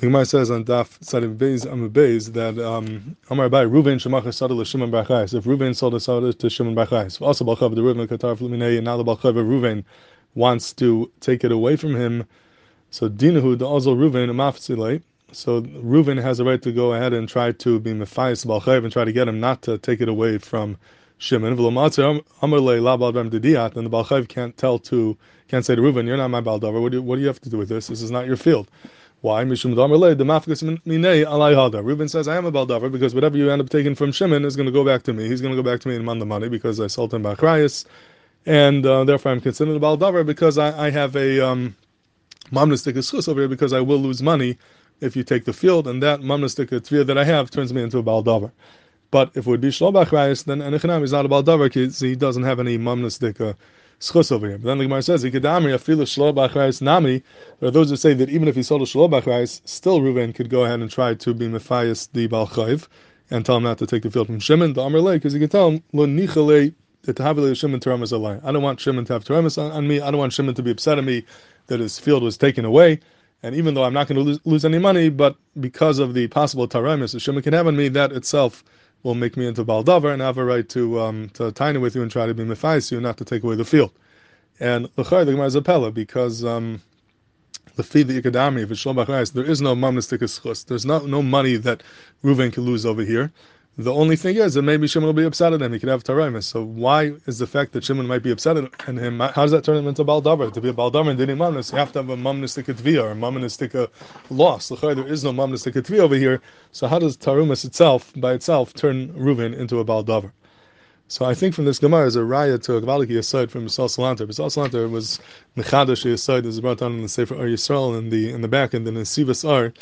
The Gemara says on Daf Sadiv Beis Amud Beis that um, Amar Abai Ruven Shemachar Sada LeShimon Barchais. If Ruven sold a Sada to Shimon Barchais, also Balchav the Ruven Katar Fluminei, and now the Balchav of Ruven wants to take it away from him. So Dinahu the Ozol Ruven Amafzilei. So Ruven has a right to go ahead and try to be Mephais Balchav and try to get him not to take it away from Shimon. V'lomatzer Amar Le Labal Bem Didiyat, and the Balchav can't tell to can't say to Ruven, "You're not my Baldavar. What do, you, what do you have to do with this? This is not your field." Why? Mishum Damarle, the Mafkas Minei Alai Hada. Reuben says, I am a Baldavar because whatever you end up taking from Shimon is going to go back to me. He's going to go back to me demand the money because I sold him Bachrayas. And uh, therefore I'm considered a Baldavar because I, I have a um, Mamnistik Eschus over here because I will lose money if you take the field. And that Mamnistik Tvir that I have turns me into a Baldavar. But if it would be Shlobach Rayas, then Enechanam is not a Baldavar because he doesn't have any Mamnistik uh, schus over here. But then the Gemara says, "Ikadamri afilu shlo b'achrais nami." There are those who say that even if he sold a shlo b'achrais, still Reuven could go ahead and try to be mefias the balchayv and tell him not to take the field from Shimon. The Amr because he can tell him lo nichale the Shimon teramas alay. I don't want Shimon to have teramas on, on me. I don't want Shimon to be upset at me that his field was taken away. And even though I'm not going to lose, lose any money, but because of the possible taramis that Shimon can have on me, that itself will make me into Baldavar and have a right to um, to tiny with you and try to be Mephais you, not to take away the field. And L'char, the Gemara is a Pella, because um, the fee the Ikadami, if it's Shalom there is no mamnistik schus. There's not, no money that Reuven can lose over here. The only thing is that maybe Shimon will be upset at him. He could have Taraimus. So why is the fact that Shimon might be upset at him? How does that turn him into Baldavar? To be a Baldavar and Dini Mamnis, you have to have a Mamnistik Tviyah or a Mamnistik uh, loss. There is no Mamnistik Tviyah over here. So how does Tarumas itself, by itself, turn Reuven into a Baldavar? So I think from this Gemara is a raya to a Gavaliki aside from Yisrael Salanter. Yisrael Salanter was Mechadash Yisrael, is brought down in the Sefer Or Yisrael in the in the back, and then in Sivas Ar,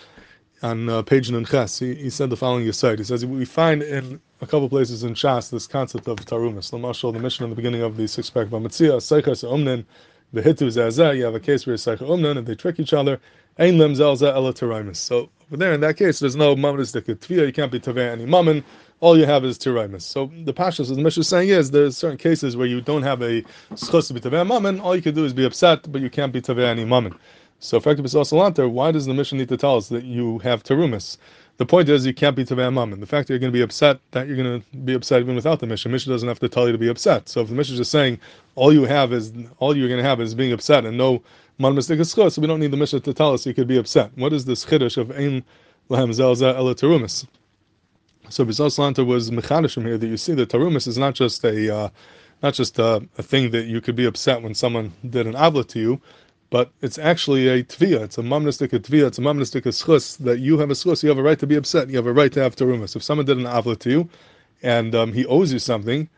on uh, page Nunches, he, he said the following aside. He says, we find in a couple places in Shas this concept of Tarumas. Lamashal, the mission in the beginning of the six pack Bava Metzia, Seichas Omnin, the Hitu Zazah, you have a case where Seicha Omnin, and they trick each other. Ein Lem Zelza Ela. So over there, in that case, there's no Mammon Tviyah, you can't be Taveh any Mammon all you have is tiraimus. So the pashas, as the Mishnah is saying, is there's certain cases where you don't have a schus to be taveh. All you can do is be upset, but you can't be taveh any mammon. So, effectively, salanter. Why does the mission need to tell us that you have terumis? The point is, you can't be taveh mammon. The fact that you're going to be upset, that you're going to be upset even without the mission. Mishnah doesn't have to tell you to be upset. So, if the mission is just saying all you have is all you're going to have is being upset and no man mistake schus, so we don't need the mission to tell us you could be upset. What is this chiddush of ein lahem zelza ela terumis? So Bizos Lanta was mechanish here that you see that Tarumis is not just a uh, not just a, a, thing that you could be upset when someone did an avla to you, but it's actually a tvia. It's a mamnistic tvia. It's a mamnistic schus that you have a schus. You have a right to be upset. You have a right to have tarumis. If someone did an avla to you, and um, he owes you something,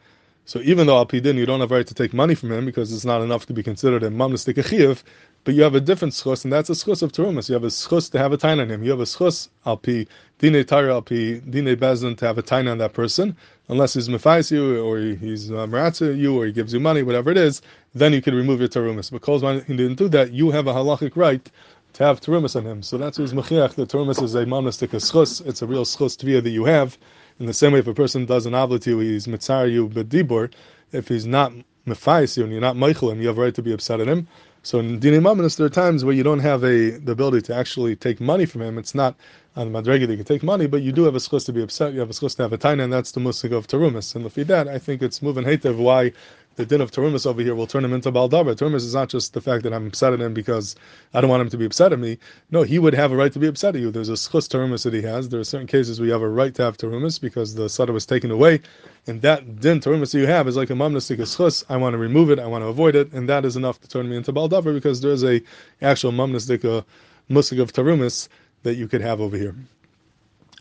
so even though al pidin you don't have a right to take money from him because it's not enough to be considered a mamnistic achiv, but you have a different schus, and that's a schus of terumas. You have a schus to have a tain on him. You have a schus al pi dine tara al pi dine bezin to have a tain on that person, unless he's mefais you or he's uh, you or he gives you money, whatever it is. Then you can remove your terumas. Because when he didn't do that, you have a halachic right to have terumas on him. So that's who's mechiach. The terumas is a mamnistic schus. It's a real schus tvia that you have. In the same way, if a person does an avla to you, he's mitzar you bedibur. If he's not mefais you and you're not Michael and you have a right to be upset at him. So in Dini Mamanis, there are times where you don't have a the ability to actually take money from him. It's not on the Madrega that you can take money, but you do have a schus to be upset. You have a schus to have a taina, and that's the musig of Tarumas. And if that, I think it's moving hatev why the din of Tarumas over here will turn him into Baldabar. Tarumas is not just the fact that I'm upset at him because I don't want him to be upset at me. No, he would have a right to be upset at you. There's a schus Tarumas that he has. There are certain cases where you have a right to have Tarumas because the sada was taken away. And that din that you have is like a mamnastik schus. I want to remove it. I want to avoid it. And that is enough to turn me into Baldabar because there's a actual mamnastik uh, musig of Tarumas that you could have over here.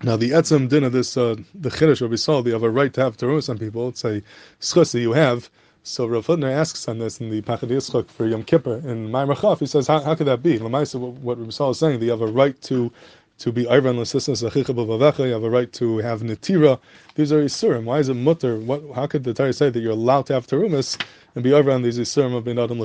Now the etzem din of this, uh, the chiddush of Yisrael, you have a right to have Tarumas on people. It's a schus that you have so Rav asks on this in the Pachad Yitzchak for Yom Kippur in Ma'amar Chaf. He says, how, how could that be? Lamaisa, what Rav is saying, that you have a right to to be Ivan Lasisnas Achicha you have a right to have Netira. These are Isurim. Why is it mutter? What, how could the Torah say that you're allowed to have Terumas and be Ivan these Isurim of Ben Adam?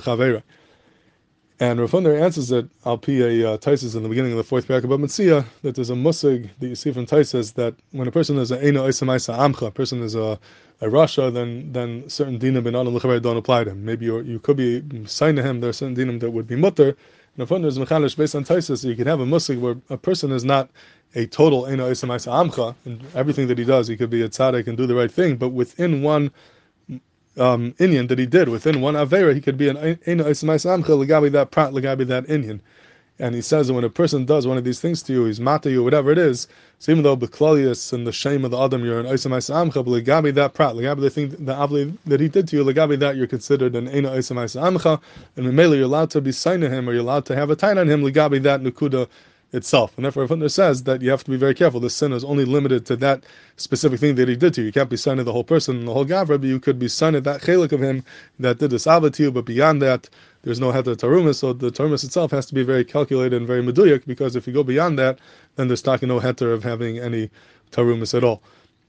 And Rav Hutner answers that Al Pi uh, Taisis in the beginning of the fourth paragraph of Mitzia, that there's a musig that you see from Taisis that when a person is a Eina Isamaisa Amcha, a person is a a Rasha, then then certain dinim ben adam don't apply to him. Maybe you you could be signed to him. There are certain dinim that would be mutter, And Rav if there's mechanish based on Taisus, so you can have a musik where a person is not a total ena isamaisa amcha, and everything that he does, he could be a tzaddik and do the right thing, but within one um, Inyan that he did, within one Avera, he could be an ena isamaisa amcha, legabi that prat, legabi that Indian. And he says that when a person does one of these things to you, he's mata you, whatever it is, so even though Beklalius and the shame of the Adam, you're an Isamais Amcha, but Legabi that prat, Legabi the thing, the Avli that he did to you, Legabi that you're considered an Ena Isamais Amcha, and Mamela you're allowed to be signing him, or you're allowed to have a tain on him, Legabi that Nukuda itself. And therefore, Rav says that you have to be very careful. The sin is only limited to that specific thing that he did to you. You can't be signing the whole person the whole Gavra, but you could be signing that chalik of him that did this Ava to you, but beyond that, there's no heter tarumas, so the tarumas itself has to be very calculated and very meduyak, because if you go beyond that, then there's talking no heter of having any tarumas at all.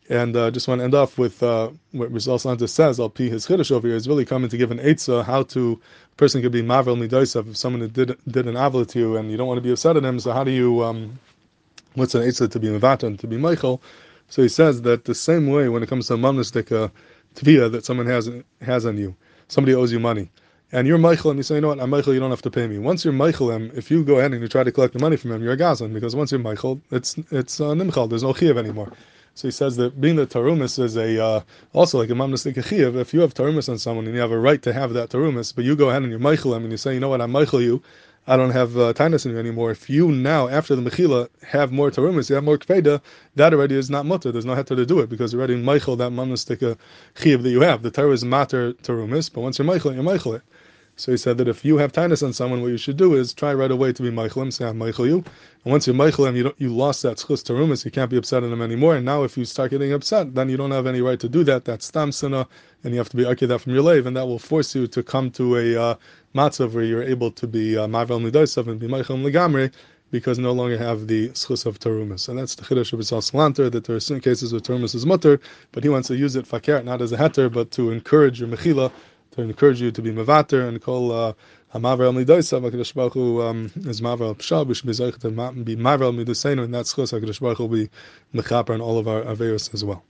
And uh, just want to end off with uh, what Rizal Santa says, I'll pee his chiddush over here, is really coming to give an eitzah how to, a person could be mavel midoisav, if someone did did an avil to you and you don't want to be upset at him, so how do you, um, what's an eitzah to be mivata to be Michael? So he says that the same way when it comes to mamnistik uh, tvia that someone has has on you, somebody owes you money and you're Michael, and you say, you know what, I'm Michael, you don't have to pay me. Once you're Michael, if you go ahead and you try to collect the money from him, you're a Gazan, because once you're Michael, it's it's uh, Nimchal, there's no Chiyav anymore. So he says that being the Tarumis is a uh, also like a Mamnastik Chiyav, if you have Tarumis on someone and you have a right to have that Tarumis, but you go ahead and you're Michael him and you say, you know what, I'm Michael you, I don't have uh, Tainus in you anymore. If you now, after the Mechila, have more Tarumis, you have more Kveda, that already is not mutter. There's no heter to do it because already Michael, that Mamnastik Chiyav that you have. The Torah is matter Tarumis, but once you're Michael, you're Michael it. So he said that if you have tinus on someone, what you should do is try right away to be Michaelim, say I'm Michael you. And once you're Michaelim, you don't, you lost that schus tarumas, you can't be upset at him anymore. And now if you start getting upset, then you don't have any right to do that. That's stam and you have to be okay that from your lave, and that will force you to come to a uh, matzav where you're able to be uh, mavel midosav and be Michaelim legamre because no longer have the schus of tarumas. And that's the chiddush of Isal Salanter, that there are certain cases where tarumas is mutter, but he wants to use it fakir, not as a heter, but to encourage your mechila to encourage you to be mevater and call uh, hamaver al midoisa. Hakadosh Baruch um, is maver al pshal. We should be zeichet to be and that's chus. Hakadosh will be mechaper on all of our averos as well.